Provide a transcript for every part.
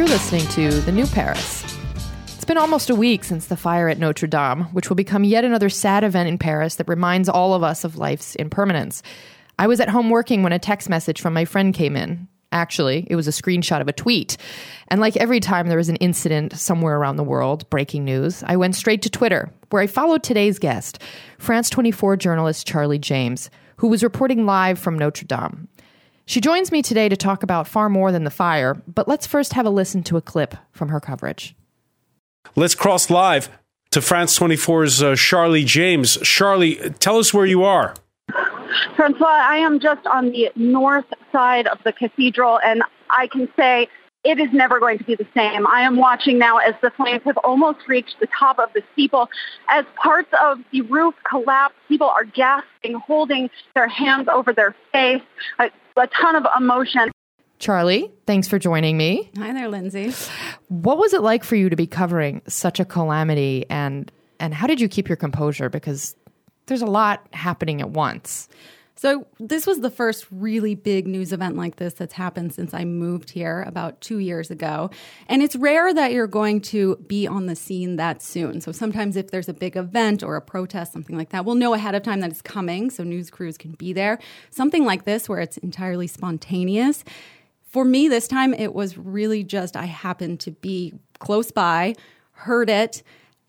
You're listening to The New Paris. It's been almost a week since the fire at Notre Dame, which will become yet another sad event in Paris that reminds all of us of life's impermanence. I was at home working when a text message from my friend came in. Actually, it was a screenshot of a tweet. And like every time there was an incident somewhere around the world, breaking news, I went straight to Twitter, where I followed today's guest, France 24 journalist Charli James, who was reporting live from Notre Dame. She joins me today to talk about far more than the fire, but let's first have a listen to a clip from her coverage. Let's cross live to France 24's uh, Charli James. Charli, tell us where you are. Francois, I am just on the north side of the cathedral, and I can say it is never going to be the same. I am watching now as the flames have almost reached the top of the steeple. As parts of the roof collapse, people are gasping, holding their hands over their face, a, a ton of emotion. Charli, thanks for joining me. Hi there, Lindsay. What was it like for you to be covering such a calamity and and how did you keep your composure because there's a lot happening at once? So, this was the first really big news event like this that's happened since I moved here about two years ago. And it's rare that you're going to be on the scene that soon. So, sometimes if there's a big event or a protest, something like that, we'll know ahead of time that it's coming. So, news crews can be there. Something like this, where it's entirely spontaneous. For me, this time, it was really just I happened to be close by, heard it,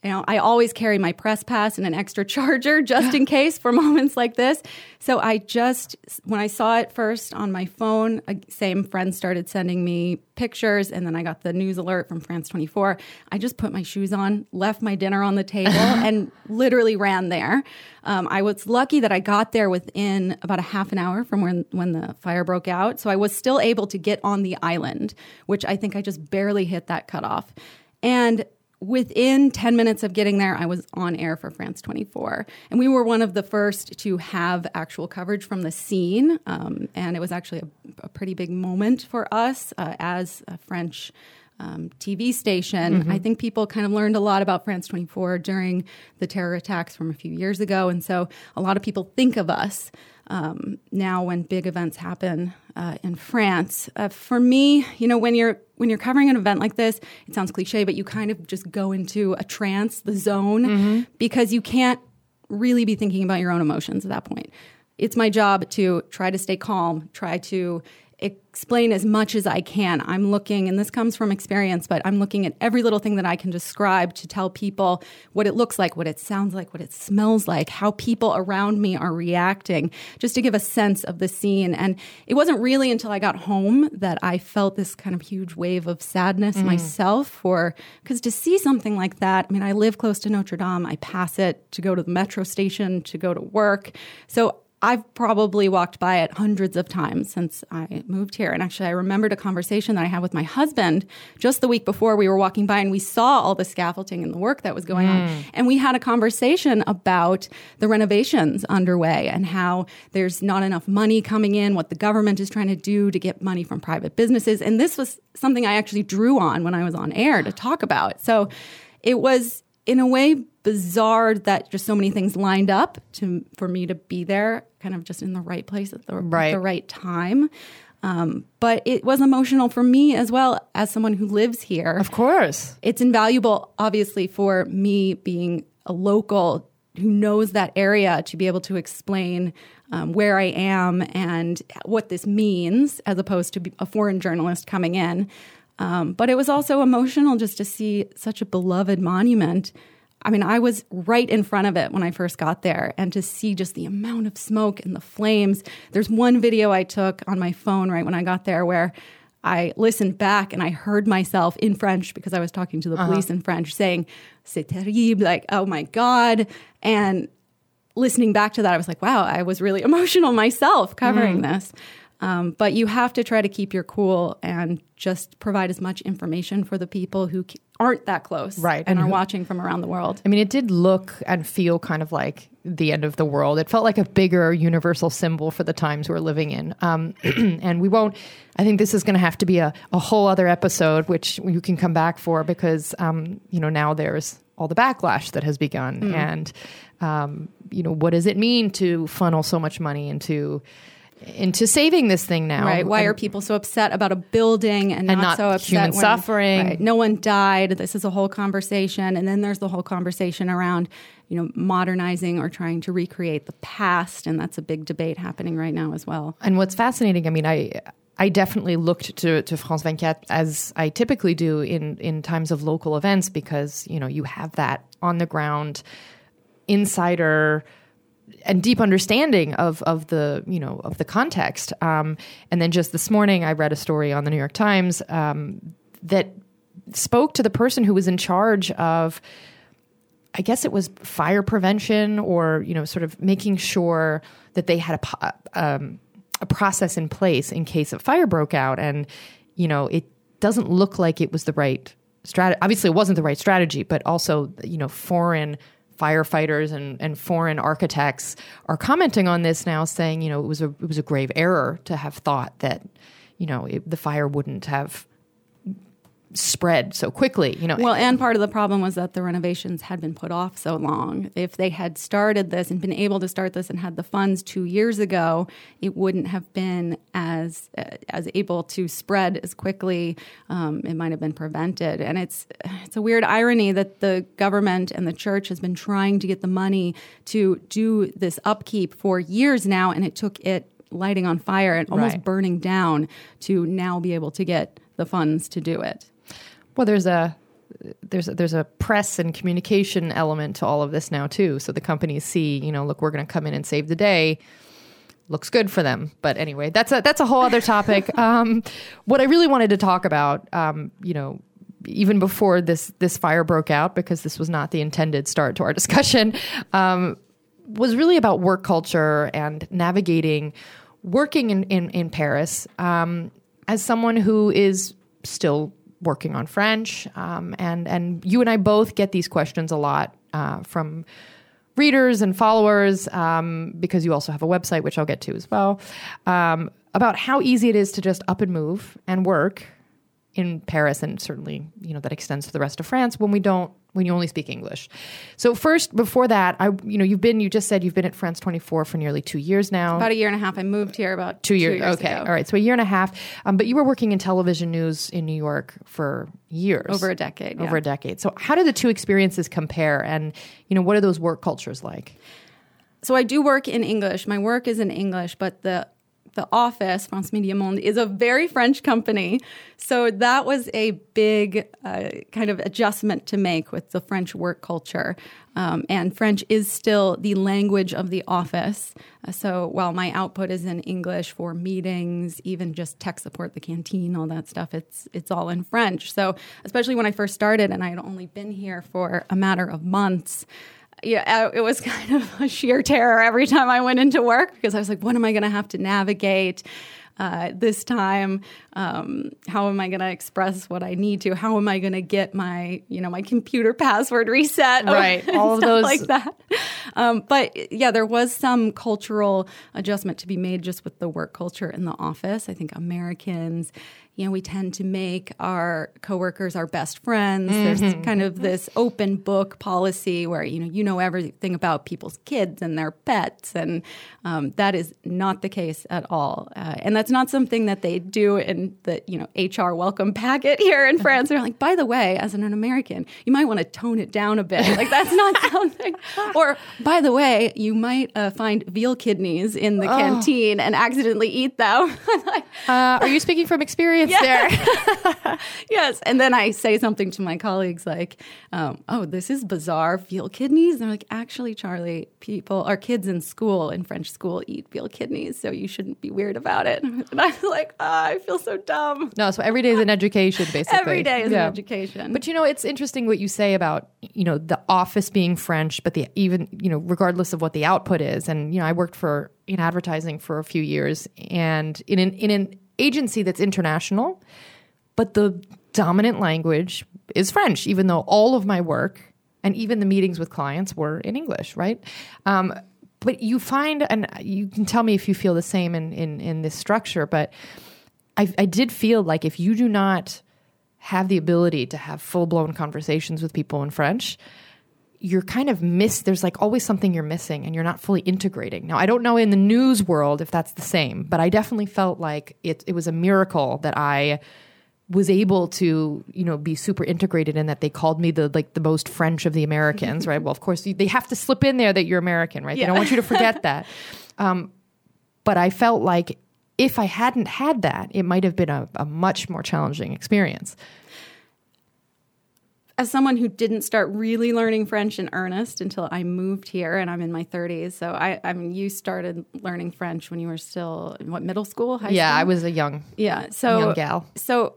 you know, I always carry my press pass and an extra charger just in case for moments like this. So I just, when I saw it first on my phone, same friends started sending me pictures, and then I got the news alert from France 24. I just put my shoes on, left my dinner on the table, and literally ran there. Um, I was lucky that I got there within about a half an hour from when, when the fire broke out. So I was still able to get on the island, which I think I just barely hit that cutoff. And within 10 minutes of getting there, I was on air for France 24. And we were one of the first to have actual coverage from the scene. Um, and it was actually a, a, pretty big moment for us uh, as a French. Um, TV station. Mm-hmm. I think people kind of learned a lot about France 24 during the terror attacks from a few years ago. And so a lot of people think of us um, now when big events happen uh, in France. Uh, for me, you know, when you're when you're covering an event like this, it sounds cliche, but you kind of just go into a trance, the zone, mm-hmm. because you can't really be thinking about your own emotions at that point. It's my job to try to stay calm, try to explain as much as I can. I'm looking, and this comes from experience, but I'm looking at every little thing that I can describe to tell people what it looks like, what it sounds like, what it smells like, how people around me are reacting, just to give a sense of the scene. And it wasn't really until I got home that I felt this kind of huge wave of sadness mm. myself for, because to see something like that, I mean, I live close to Notre Dame, I pass it to go to the metro station, to go to work. So I've probably walked by it hundreds of times since I moved here. And actually, I remembered a conversation that I had with my husband just the week before we were walking by and we saw all the scaffolding and the work that was going mm. on. And we had a conversation about the renovations underway and how there's not enough money coming in, what the government is trying to do to get money from private businesses. And this was something I actually drew on when I was on air to talk about. So it was, in a way, bizarre that just so many things lined up to for me to be there, kind of just in the right place at the right, at the right time. Um, but it was emotional for me as well as someone who lives here. Of course, it's invaluable, obviously, for me being a local who knows that area to be able to explain um, where I am and what this means, as opposed to a foreign journalist coming in. Um, but it was also emotional just to see such a beloved monument I mean, I was right in front of it when I first got there, and to see just the amount of smoke and the flames. There's one video I took on my phone right when I got there where I listened back and I heard myself in French because I was talking to the uh-huh. police in French saying, c'est terrible, like, oh my God. And listening back to that, I was like, wow, I was really emotional myself covering mm. this. Um, but you have to try to keep your cool and just provide as much information for the people who aren't that close right. and, and are who, watching from around the world. I mean, it did look and feel kind of like the end of the world. It felt like a bigger universal symbol for the times we're living in. Um, and we won't, I think this is going to have to be a, a whole other episode, which you can come back for because, um, you know, now there's all the backlash that has begun. Mm. And, um, you know, what does it mean to funnel so much money into into saving this thing now. Right. Why And- are people so upset about a building and not, And not so upset human when- suffering? right, no one died. This is a whole conversation, and then there's the whole conversation around you know modernizing or trying to recreate the past, and that's a big debate happening right now as well. And what's fascinating, I mean, I I definitely looked to, to France 24 as I typically do in in times of local events because you know you have that on the ground insider and deep understanding of of the you know of the context. Um, and then just this morning, I read a story on the New York Times um, that spoke to the person who was in charge of. I guess it was fire prevention, or you know, sort of making sure that they had a um, a process in place in case a fire broke out. And you know, it doesn't look like it was the right strategy. Obviously, it wasn't the right strategy, but also, you know, foreign firefighters and, and foreign architects are commenting on this now, saying, you know, it was a it was a grave error to have thought that, you know, it, the fire wouldn't have spread so quickly. You know, Well, and part of the problem was that the renovations had been put off so long. If they had started this and been able to start this and had the funds two years ago, it wouldn't have been as uh, as able to spread as quickly. Um, it might have been prevented. And it's it's a weird irony that the government and the church has been trying to get the money to do this upkeep for years now, and it took it lighting on fire and almost Right. burning down to now be able to get the funds to do it. Well, there's a there's a, there's a press and communication element to all of this now too. So the companies see, you know, look, we're going to come in and save the day. Looks good for them, but anyway, that's a that's a whole other topic. um, what I really wanted to talk about, um, you know, even before this this fire broke out, because this was not the intended start to our discussion, um, was really about work culture and navigating working in in, in Paris um, as someone who is still working on French, um, and and you and I both get these questions a lot uh, from readers and followers um, because you also have a website, which I'll get to as well, um, about how easy it is to just up and move and work in Paris, and certainly you know that extends to the rest of France when we don't when you only speak English. So first, before that, I you know you've been you just said you've been at France 24 for nearly two years now. About a year and a half. I moved here about Two years. okay. ago. All right. So a year and a half. Um, but you were working in television news in New York for years. Over a decade, yeah. Over a decade. So how do the two experiences compare? And, you know, what are those work cultures like? So I do work in English. My work is in English, but the the office, France Médias Monde, is a very French company. So that was a big uh, kind of adjustment to make with the French work culture. Um, and French is still the language of the office. Uh, so while my output is in English for meetings, even just tech support, the canteen, all that stuff, it's it's all in French. So especially when I first started, and I had only been here for a matter of months yeah, uh, it was kind of a sheer terror every time I went into work because I was like, what am I going to have to navigate uh, this time? Um, how am I going to express what I need to? How am I going to get my, you know, my computer password reset? Right, all of those- like that. Um, but yeah, there was some cultural adjustment to be made just with the work culture in the office. I think Americans, you know, we tend to make our coworkers our best friends. There's kind of this open book policy where you know you know everything about people's kids and their pets, and um, that is not the case at all. Uh, and that's not something that they do in the you know HR welcome packet here in France. They're like, by the way, as an American, you might want to tone it down a bit. Like that's not something. Or by the way, you might uh, find veal kidneys in the canteen and accidentally eat them. Uh, are you speaking from experience there? yes. And then I say something to my colleagues like, um, oh, this is bizarre, veal kidneys. And they're like, actually, Charli, people, our kids in school, in French school, eat veal kidneys, so you shouldn't be weird about it. And I was like, ah, I feel so dumb. No, so every day is an education, basically. Every day is Yeah. an education. But you know, it's interesting what you say about you know the office being French, but the even you know regardless of what the output is, and you know I worked for in advertising for a few years, and in an in an agency that's international, but the dominant language is French, even though all of my work and even the meetings with clients were in English, right? Um, but you find, and you can tell me if you feel the same in in, in this structure, but I, I did feel like if you do not have the ability to have full blown conversations with people in French, you're kind of miss there's like always something you're missing and you're not fully integrating. Now i don't know in the news world if that's the same but i definitely felt like it, it was a miracle that i was able to you know be super integrated in that they called me the like the most french of the americans right? Well of course they have to slip in there that you're american right? They don't want you to forget that. Um, but i felt like if i hadn't had that it might have been a, a much more challenging experience as someone who didn't start really learning French in earnest until I moved here, and I'm in my 30s, so I, I mean, you started learning French when you were still in what middle school, high yeah school? i was a young yeah. So young gal. So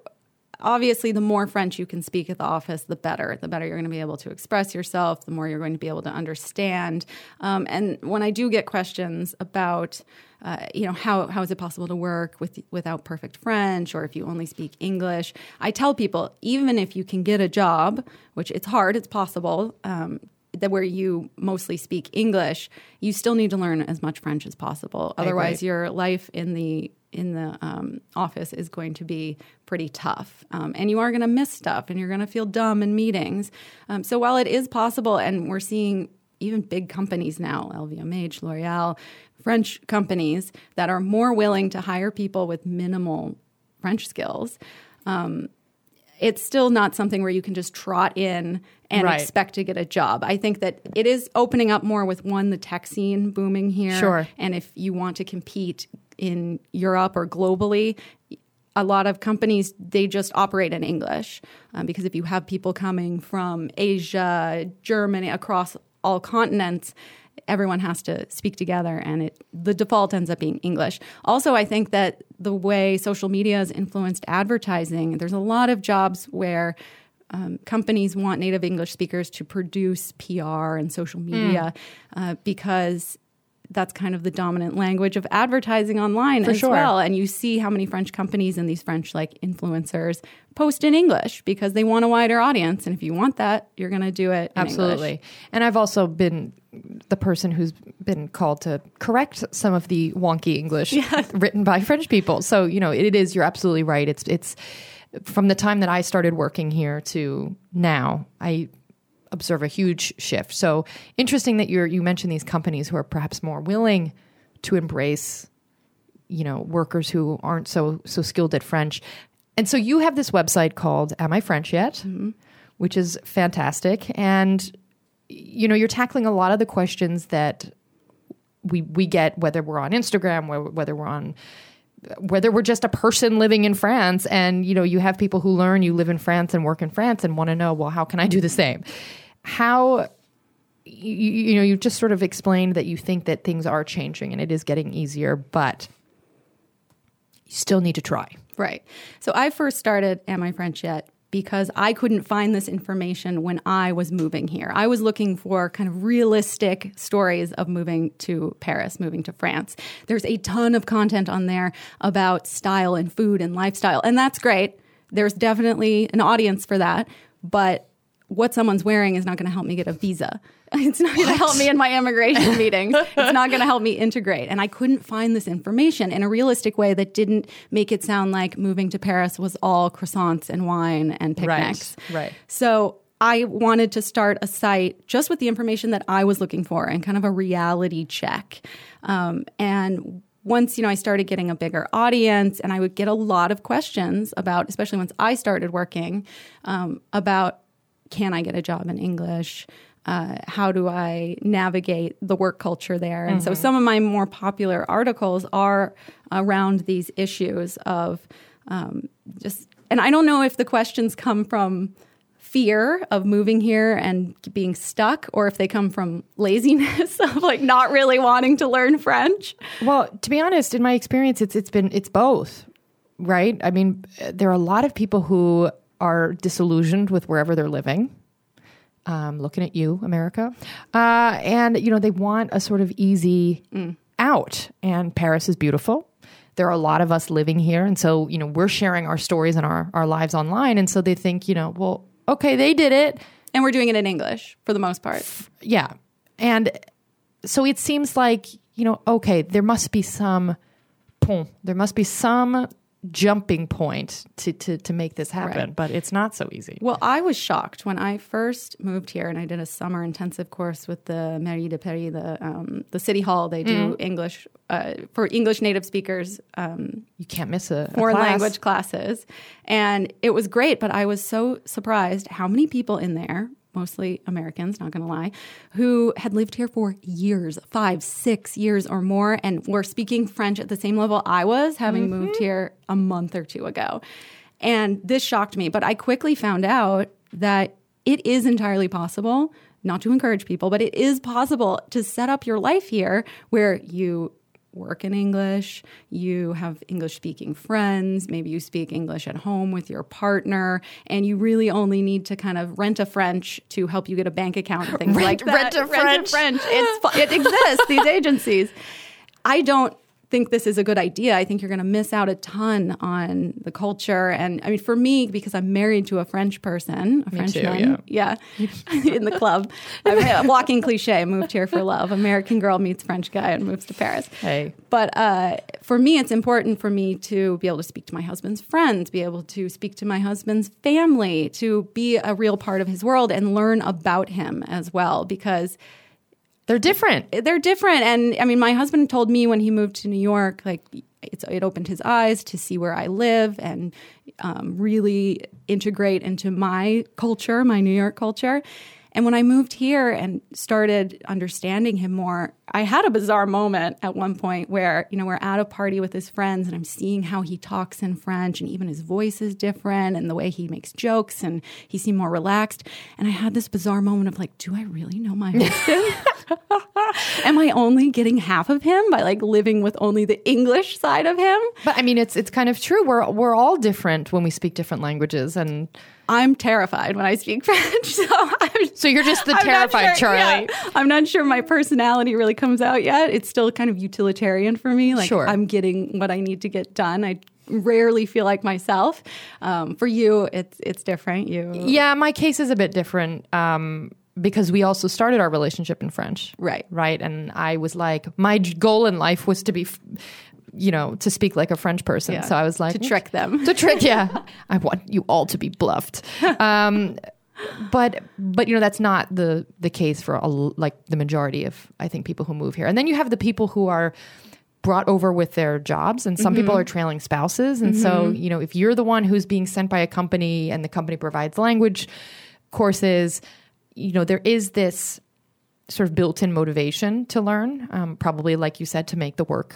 obviously, the more French you can speak at the office, the better. The better you're going to be able to express yourself. The more you're going to be able to understand. Um, and when I do get questions about uh, you know how how is it possible to work with without perfect French or if you only speak English? I tell people even if you can get a job, which it's hard, it's possible. Um, that where you mostly speak English, you still need to learn as much French as possible. Otherwise, your life in the in the um, office is going to be pretty tough, um, and you are going to miss stuff, and you're going to feel dumb in meetings. Um, so while it is possible, and we're seeing even big companies now, LVMH, L'Oreal, French companies that are more willing to hire people with minimal French skills. Um, it's still not something where you can just trot in and Right. expect to get a job. I think that it is opening up more with one, the tech scene booming here. Sure. And if you want to compete in Europe or globally, a lot of companies they just operate in English um, because if you have people coming from Asia, Germany, across all continents, everyone has to speak together, and it the default ends up being English. Also, I think that the way social media has influenced advertising, there's a lot of jobs where um, companies want native English speakers to produce PR and social media uh, because that's kind of the dominant language of advertising online as sure. well. And you see how many French companies and these French like influencers post in English because they want a wider audience. And if you want that, you're going to do it Absolutely. English. And I've also been the person who's been called to correct some of the wonky English written by French people. So, you know, it is you're absolutely right. It's it's from the time that I started working here to now, I observe a huge shift. So, interesting that you're you mentioned these companies who are perhaps more willing to embrace you know workers who aren't so so skilled at French. And so you have this website called Am I French Yet? Mm-hmm. Which is fantastic and you know you're tackling a lot of the questions that we we get whether we're on Instagram whether, whether we're on whether we're just a person living in France and you know you have people who learn you live in France and work in France and want to know well how can I do the same how you, you know you just sort of explained that you think that things are changing and it is getting easier but you still need to try Right. So I first started Am I French Yet? Because I couldn't find this information when I was moving here. I was looking for kind of realistic stories of moving to Paris, moving to France. There's a ton of content on there about style and food and lifestyle, and that's great. There's definitely an audience for that, but what someone's wearing is not going to help me get a visa. It's not going to help me in my immigration meetings. It's not going to help me integrate. And I couldn't find this information in a realistic way that didn't make it sound like moving to Paris was all croissants and wine and picnics. right. right. So I wanted to start a site just with the information that I was looking for and kind of a reality check. Um, and once you know I started getting a bigger audience, and I would get a lot of questions about, especially once I started working, um, about can I get a job in English? Uh, how do I navigate the work culture there? And so some of my more popular articles are around these issues of um, just, and I don't know if the questions come from fear of moving here and being stuck or if they come from laziness of like not really wanting to learn French. Well, to be honest, in my experience, it's it's been it's both, right? I mean, there are a lot of people who are disillusioned with wherever they're living. Um, looking at you, America, uh, and you know they want a sort of easy out. And Paris is beautiful. There are a lot of us living here, and so you know we're sharing our stories and our our lives online, and so they think, you know, well, okay, they did it, And we're doing it in English for the most part. yeah. And so it seems like, you know, okay, there must be some pont, there must be some jumping point to to to make this happen, Right. but it's not so easy. Well, I was shocked when I first moved here, and I did a summer intensive course with the Mairie de Paris, the um, the city hall. They do English uh, for English native speakers, um, You can't miss a, a foreign class. language classes, and it was great. But I was so surprised how many people in there. Mostly Americans, not gonna lie, who had lived here for years, five, six years or more, and were speaking French at the same level I was, having mm-hmm. moved here a month or two ago. And this shocked me, but I quickly found out that it is entirely possible, not to encourage people, but it is possible to set up your life here where you work in English, you have English speaking friends, maybe you speak English at home with your partner, and you really only need to kind of rent a French to help you get a bank account and things Rent- like that. rent a French. French. It's, fu- it exists, these agencies. I don't think this is a good idea. I think you're going to miss out a ton on the culture. And I mean, for me, because I'm married to a French person, a too, Frenchman, yeah, in the club. I'm a walking cliche. I moved here for love. American girl meets French guy and moves to Paris. Hey. But uh, for me, it's important for me to be able to speak to my husband's friends, be able to speak to my husband's family, to be a real part of his world and learn about him as well, because They're different. they're different. And I mean, my husband told me when he moved to New York, like it opened his eyes to see where I live and um, really integrate into my culture, my New York culture. And when I moved here and started understanding him more, I had a bizarre moment at one point where, you know, we're at a party with his friends and I'm seeing how he talks in French and even his voice is different and the way he makes jokes and he seemed more relaxed. And I had this bizarre moment of like, do I really know my husband? Am I only getting half of him by like living with only the English side of him? But I mean, it's it's kind of true. We're we're all different when we speak different languages, and I'm terrified when I speak French. So I'm so you're just the I'm terrified sure- Charli. yeah. I'm not sure my personality really comes out yet. It's still kind of utilitarian for me. Like Sure. I'm getting what I need to get done. I rarely feel like myself. Um, for you, it's it's different. You Yeah, my case is a bit different um, because we also started our relationship in French. Right. Right. And I was like, my goal in life was to be, f- you know, to speak like a French person. Yeah, So I was like, to trick them. To trick, yeah. I want you all to be bluffed. Um, but but you know that's not the the case for a, like the majority of I think people who move here. And then you have the people who are brought over with their jobs and some people are trailing spouses and so you know if you're the one who's being sent by a company and the company provides language courses you know there is this sort of built-in motivation to learn um, probably like you said to make the work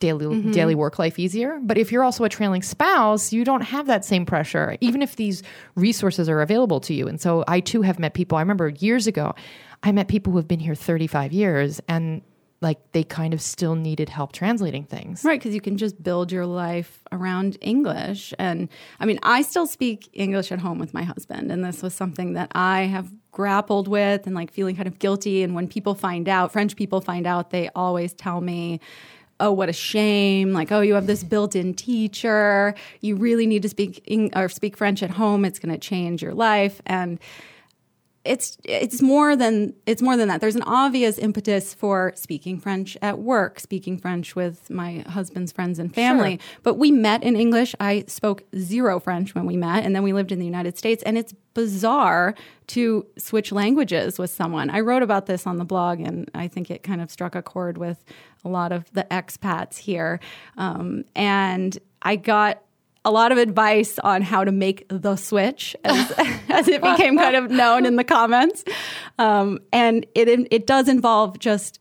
daily mm-hmm. daily work life easier but if you're also a trailing spouse you don't have that same pressure even if these resources are available to you and so i too have met people i remember years ago i met people who have been here 35 years and like they kind of still needed help translating things Right, because you can just build your life around English. And I mean, I still speak English at home with my husband. And this was something that I have grappled with and like feeling kind of guilty. And when people find out, French people find out, they always tell me, Oh, what a shame. Like, oh, you have this built in teacher. You really need to speak Eng- or speak French at home. It's going to change your life. And it's it's more than it's more than that. There's an obvious impetus for speaking French at work, speaking French with my husband's friends and family. But we met in English. I spoke zero French when we met, and then we lived in the United States. And it's bizarre to switch languages with someone. I wrote about this on the blog, and I think it kind of struck a chord with a lot of the expats here. Um, and I got a lot of advice on how to make the switch as, as it became kind of known in the comments. Um, and it, it does involve just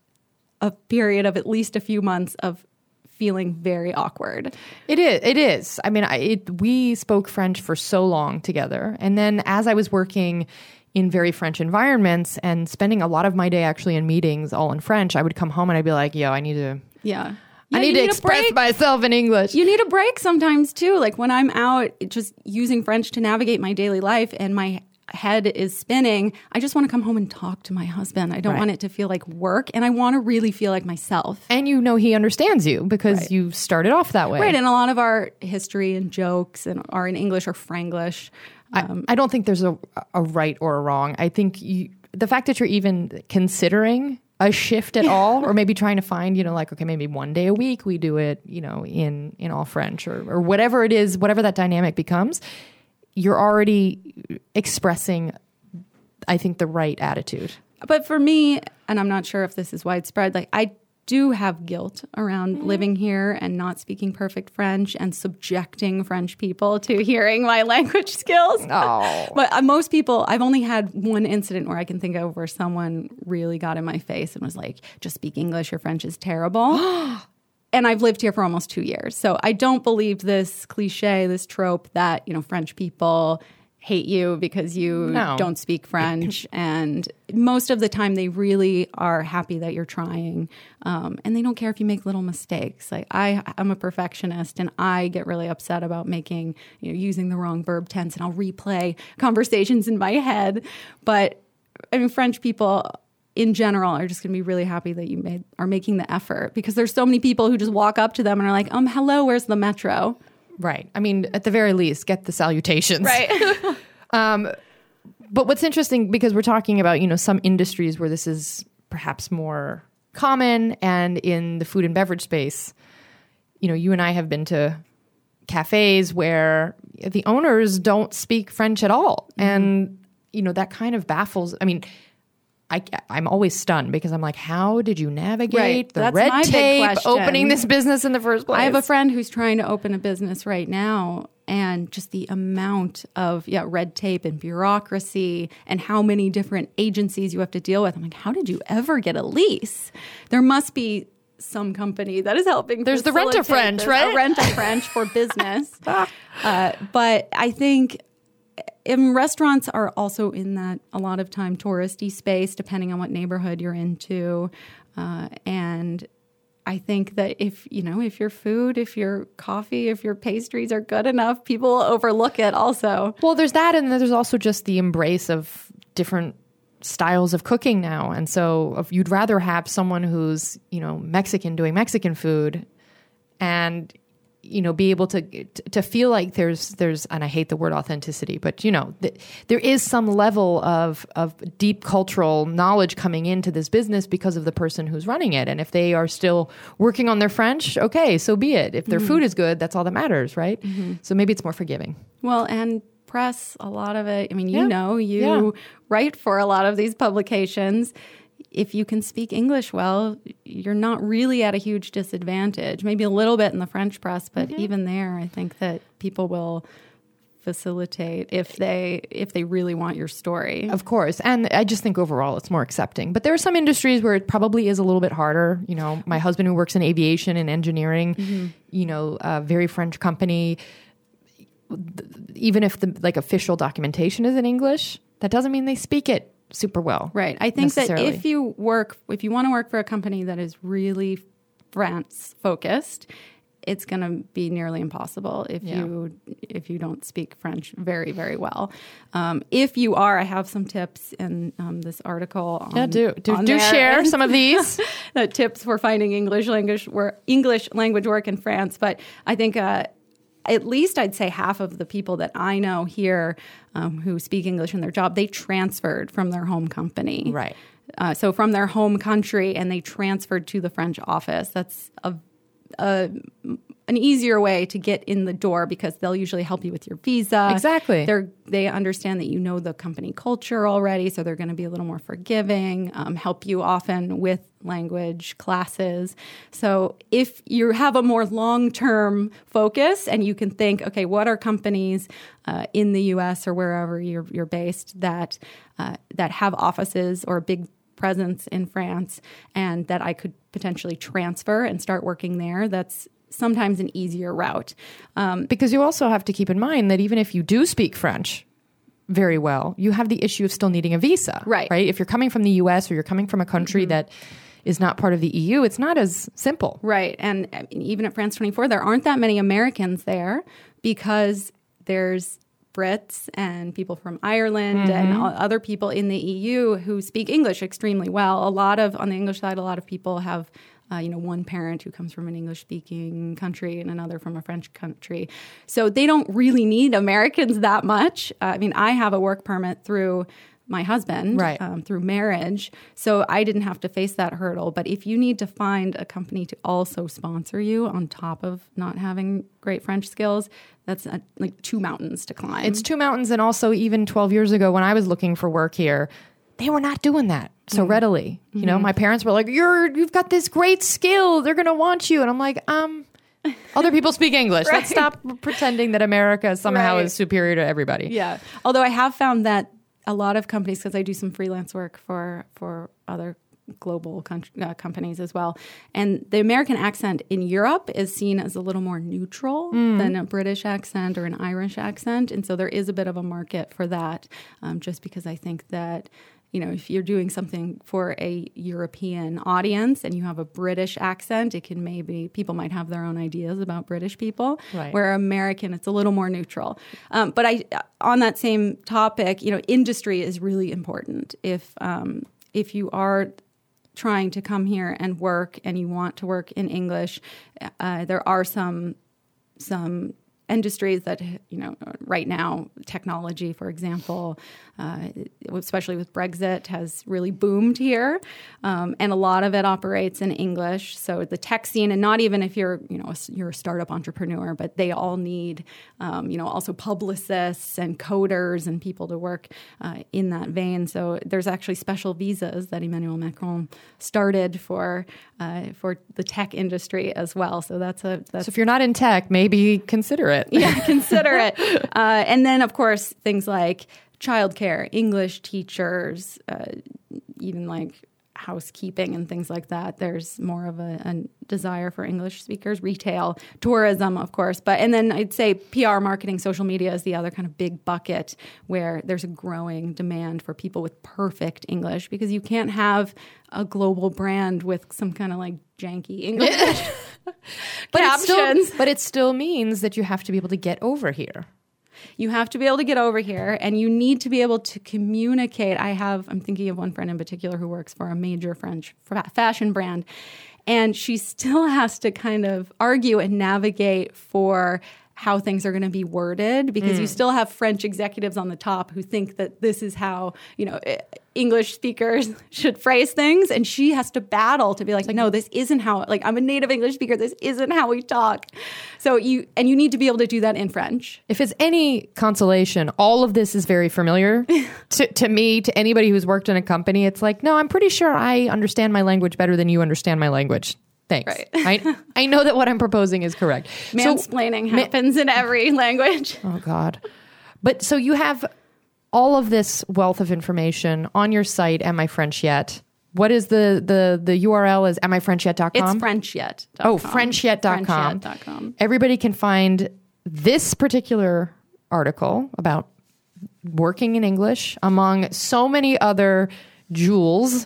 a period of at least a few months of feeling very awkward. It is. It is. I mean, I, it, we spoke French for so long together, and then as I was working in very French environments and spending a lot of my day actually in meetings all in French, I would come home and I'd be like, "Yo, I need to." Yeah. I Yeah, need to express myself in English. You need a break sometimes too. Like when I'm out just using French to navigate my daily life and my head is spinning, I just want to come home and talk to my husband. I don't Right. want it to feel like work and I want to really feel like myself. and you know he understands you because Right. you started off that way. Right, and a lot of our history and jokes and are in English or Franglish. I, um, I don't think there's a, a right or a wrong. I think you, the fact that you're even considering a shift at all or maybe trying to find you know like okay maybe one day a week we do it you know in in all french or, or whatever it is whatever that dynamic becomes you're already expressing i think the right attitude. But for me, and I'm not sure if this is widespread, like I do have guilt around living here and not speaking perfect French and subjecting French people to hearing my language skills. Oh. but uh, most people, I've only had one incident where I can think of where someone really got in my face and was like, just speak English, your French is terrible. and I've lived here for almost two years. So I don't believe this cliche, this trope that, you know, French people hate you because you No. don't speak French. and most of the time, they really are happy that you're trying. Um, and they don't care if you make little mistakes. Like I, I'm a perfectionist and I get really upset about making, you know, using the wrong verb tense and I'll replay conversations in my head. But I mean, French people in general are just going to be really happy that you made are making the effort because there's so many people who just walk up to them and are like, um, hello, where's the metro? Right. I mean at the very least get the salutations. Right. Um, but what's interesting because we're talking about you know some industries where this is perhaps more common and in the food and beverage space you know you and i have been to cafes where the owners don't speak french at all. Mm-hmm. And you know that kind of baffles i mean I, I'm always stunned because I'm like, how did you navigate Right. the That's red tape opening this business in the first place? I have a friend who's trying to open a business right now, and just the amount of yeah red tape and bureaucracy and how many different agencies you have to deal with. I'm like, how did you ever get a lease? There must be some company that is helping. There's the Rent a French, right? Rent a French for business. uh, but I think and restaurants are also in that a lot of time touristy space, depending on what neighborhood you're into. Uh, and I think that if you know if your food, if your coffee, if your pastries are good enough, people overlook it. Also, Well, there's that, and there's also just the embrace of different styles of cooking now. And so, you'd rather have someone who's you know Mexican doing Mexican food, and you know be able to to feel like there's there's and I hate the word authenticity, but you know th- there is some level of of deep cultural knowledge coming into this business because of the person who's running it. And if they are still working on their French, okay, so be it. If their mm-hmm. food is good, that's all that matters, right? Mm-hmm. So maybe it's more forgiving. well, and press a lot of it. I mean, you Yeah. know, you Yeah. write for a lot of these publications. If you can speak English well, you're not really at a huge disadvantage. Maybe a little bit in the French press, but Mm-hmm. even there, I think that people will facilitate if they if they really want your story. Of course. And I just think overall it's more accepting. But there are some industries where it probably is a little bit harder. You know, my husband who works in aviation and engineering, you know, a very French company, even if the like official documentation is in English, that doesn't mean they speak it super well. Right. I think that if you work, if you want to work for a company that is really France focused, it's going to be nearly impossible if Yeah. you if you don't speak French very very well. Um, if you are, I have some tips in um, this article. On, Yeah, do do, do share some of these. tips for finding English language work, English language work in France. But I think uh, at least I'd say half of the people that I know here um, who speak English in their job, they transferred from their home company, Right. Uh, so from their home country, and they transferred to the French office. That's a a, an easier way to get in the door because they'll usually help you with your visa. Exactly. They're they understand that you know the company culture already, so they're going to be a little more forgiving. Um, help you often with language classes. So if you have a more long term focus and you can think, okay, what are companies uh, in the U.S. or wherever you're you're based that uh, that have offices or a big presence in France and that I could potentially transfer and start working there. That's sometimes an easier route. Um, because you also have to keep in mind that even if you do speak French very well, you have the issue of still needing a visa. Right. Right. If you're coming from the US or you're coming from a country that is not part of the EU, it's not as simple. Right. And I mean, even at France 24, there aren't that many Americans there because there's Brits and people from Ireland and other people in the EU who speak English extremely well. A lot of, on the English side, a lot of people have. Uh, you know, one parent who comes from an English speaking country and another from a French country. So they don't really need Americans that much. Uh, I mean, I have a work permit through my husband Right. um, through marriage. So I didn't have to face that hurdle. But if you need to find a company to also sponsor you on top of not having great French skills, that's uh like two mountains to climb. It's two mountains, and also even 12 years ago when I was looking for work here, they were not doing that so readily. You know, my parents were like, "You're you've got this great skill. They're gonna want you," and I'm like, um. Other people speak English. Let's stop pretending that America somehow Right. is superior to everybody. Yeah. Although I have found that a lot of companies, because I do some freelance work for for other global con- uh, companies as well, and the American accent in Europe is seen as a little more neutral than a British accent or an Irish accent, and so there is a bit of a market for that. Um, just because I think that. You know, if you're doing something for a European audience and you have a British accent, it can maybe people might have their own ideas about British people. Right. Where American, it's a little more neutral. Um, but I, on that same topic, you know, industry is really important. If um, if you are trying to come here and work and you want to work in English, uh, there are some some industries that you know right now technology for example uh, especially with brexit has really boomed here. Um, and a lot of it operates in english. So the tech scene and not even if you're you know you're a startup entrepreneur but they all need um, you know also publicists and coders and people to work uh, in that vein. So there's actually special visas that emmanuel macron started for uh, for the tech industry as well. So that's a that's So if you're not in tech, maybe consider it. Yeah, consider it. Uh, and then, of course, things like childcare, English teachers, uh, even like housekeeping and things like that. There's more of a, a desire for English speakers, retail, tourism, of course. But and then I'd say PR, marketing, social media is the other kind of big bucket where there's a growing demand for people with perfect English because you can't have a global brand with some kind of like janky English. but, it still, but it still means that you have to be able to get over here. You have to be able to get over here and you need to be able to communicate. I have, I'm thinking of one friend in particular who works for a major French fashion brand, and she still has to kind of argue and navigate for how things are going to be worded because you mm. still have French executives on the top who think that this is how, you know, English speakers should phrase things. And she has to battle to be like, no, this isn't how, like, I'm a native English speaker. This isn't how we talk. So you, and you need to be able to do that in French. If it's any consolation, all of this is very familiar to, to me, to anybody who's worked in a company. It's like, no, I'm pretty sure I understand my language better than you understand my language. Thanks. Right. I, I know that what I'm proposing is correct. So- Mansplaining happens in every language. Oh God. But so you have all of this wealth of information on your site, Am I French Yet? What is the the the URL is am I French Yet.com? It's French.yet. Oh, FrenchYet.com. FrenchYet.com. Everybody can find this particular article about working in English among so many other jewels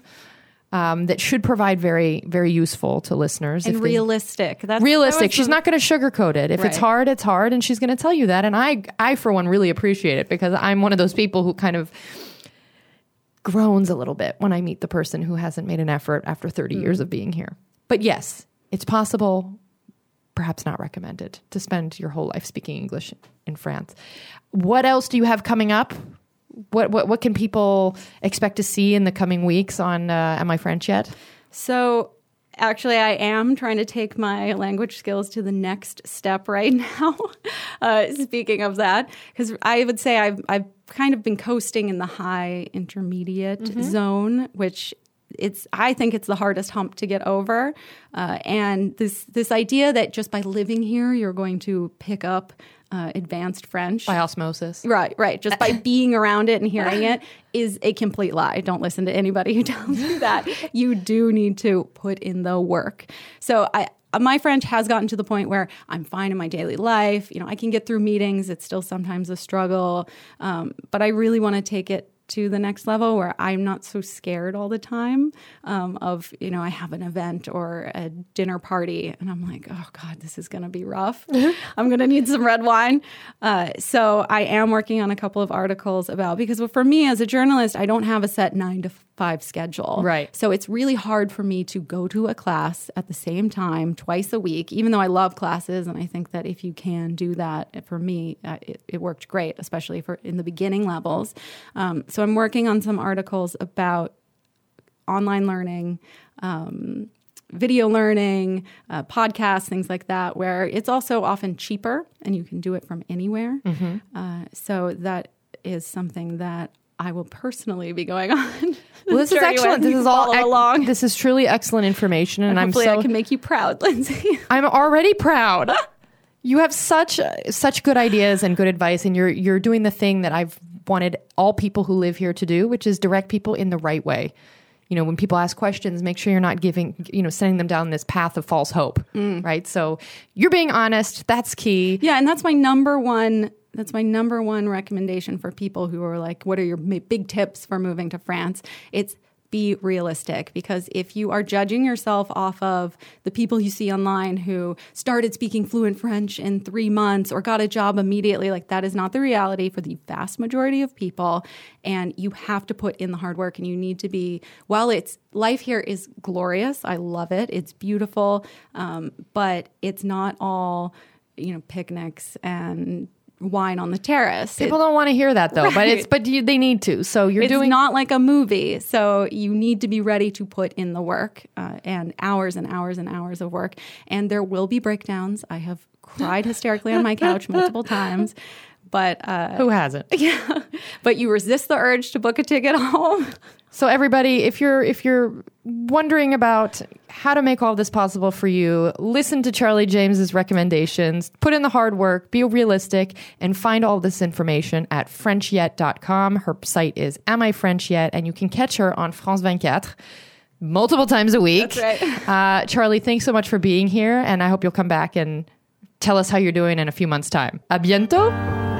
um, that should provide very, very useful to listeners. And if they- realistic. That's realistic. was She's the- not going to sugarcoat it. If it's hard, it's hard, and she's going to tell you that. And I, I for one, really appreciate it because I'm one of those people who kind of groans a little bit when I meet the person who hasn't made an effort after 30 years of being here. But yes, it's possible, perhaps not recommended, to spend your whole life speaking English in France. What else do you have coming up? What what what can people expect to see in the coming weeks on uh, Am I French Yet? So actually, I am trying to take my language skills to the next step right now. uh, speaking of that, because I would say I've, I've kind of been coasting in the high intermediate zone, which it's I think it's the hardest hump to get over, uh, and this this idea that just by living here you're going to pick up uh, advanced French By osmosis. Right, right. Just by being around it and hearing it is a complete lie. Don't listen to anybody who tells you that. You do need to put in the work. So I my French has gotten to the point where I'm fine in my daily life. You know, I can get through meetings. It's still sometimes a struggle, um, but I really want to take it to the next level where I'm not so scared all the time um, of you know I have an event or a dinner party and I'm like oh god this is going to be rough. I'm going to need some red wine. Uh, so I am working on a couple of articles about because for me as a journalist I don't have a set nine to five schedule. Right. So it's really hard for me to go to a class at the same time twice a week, even though I love classes. And I think that if you can do that, for me, uh, it, it, worked great, especially for in the beginning levels. Um, so I'm working on some articles about online learning. Um, video learning, uh, podcasts, things like that, where it's also often cheaper and you can do it from anywhere. Mm-hmm. Uh, so that is something that I will personally be going on. Well, this is excellent. This is all ec- along. This is truly excellent information, and, and I'm so I can make you proud, Lindsay. I'm already proud. you have such such good ideas and good advice, and you're you're doing the thing that I've wanted all people who live here to do, which is direct people in the right way. You know, when people ask questions, make sure you're not giving, you know, sending them down this path of false hope, mm. right? So you're being honest. That's key. Yeah, and that's my number one that's my number one recommendation for people who are like, what are your big tips for moving to France? It's be realistic because if you are judging yourself off of the people you see online who started speaking fluent French in three months or got a job immediately, like that is not the reality for the vast majority of people. And you have to put in the hard work and you need to be, while it's life here is glorious, I love it, it's beautiful, um, but it's not all, you know, picnics and wine on the terrace. People it, don't want to hear that though, right. but it's but you, they need to. So you're it's doing not like a movie. So you need to be ready to put in the work uh, and hours and hours and hours of work. And there will be breakdowns. I have cried hysterically on my couch multiple times. But uh, who hasn't? Yeah. But you resist the urge to book a ticket home. So everybody, if you're if you're wondering about how to make all this possible for you, listen to Charli James's recommendations, put in the hard work, be realistic, and find all this information at FrenchYet.com. Her site is Am I French Yet? And you can catch her on France 24 multiple times a week. That's right. Uh, Charli, thanks so much for being here, and I hope you'll come back and tell us how you're doing in a few months' time. A bientôt!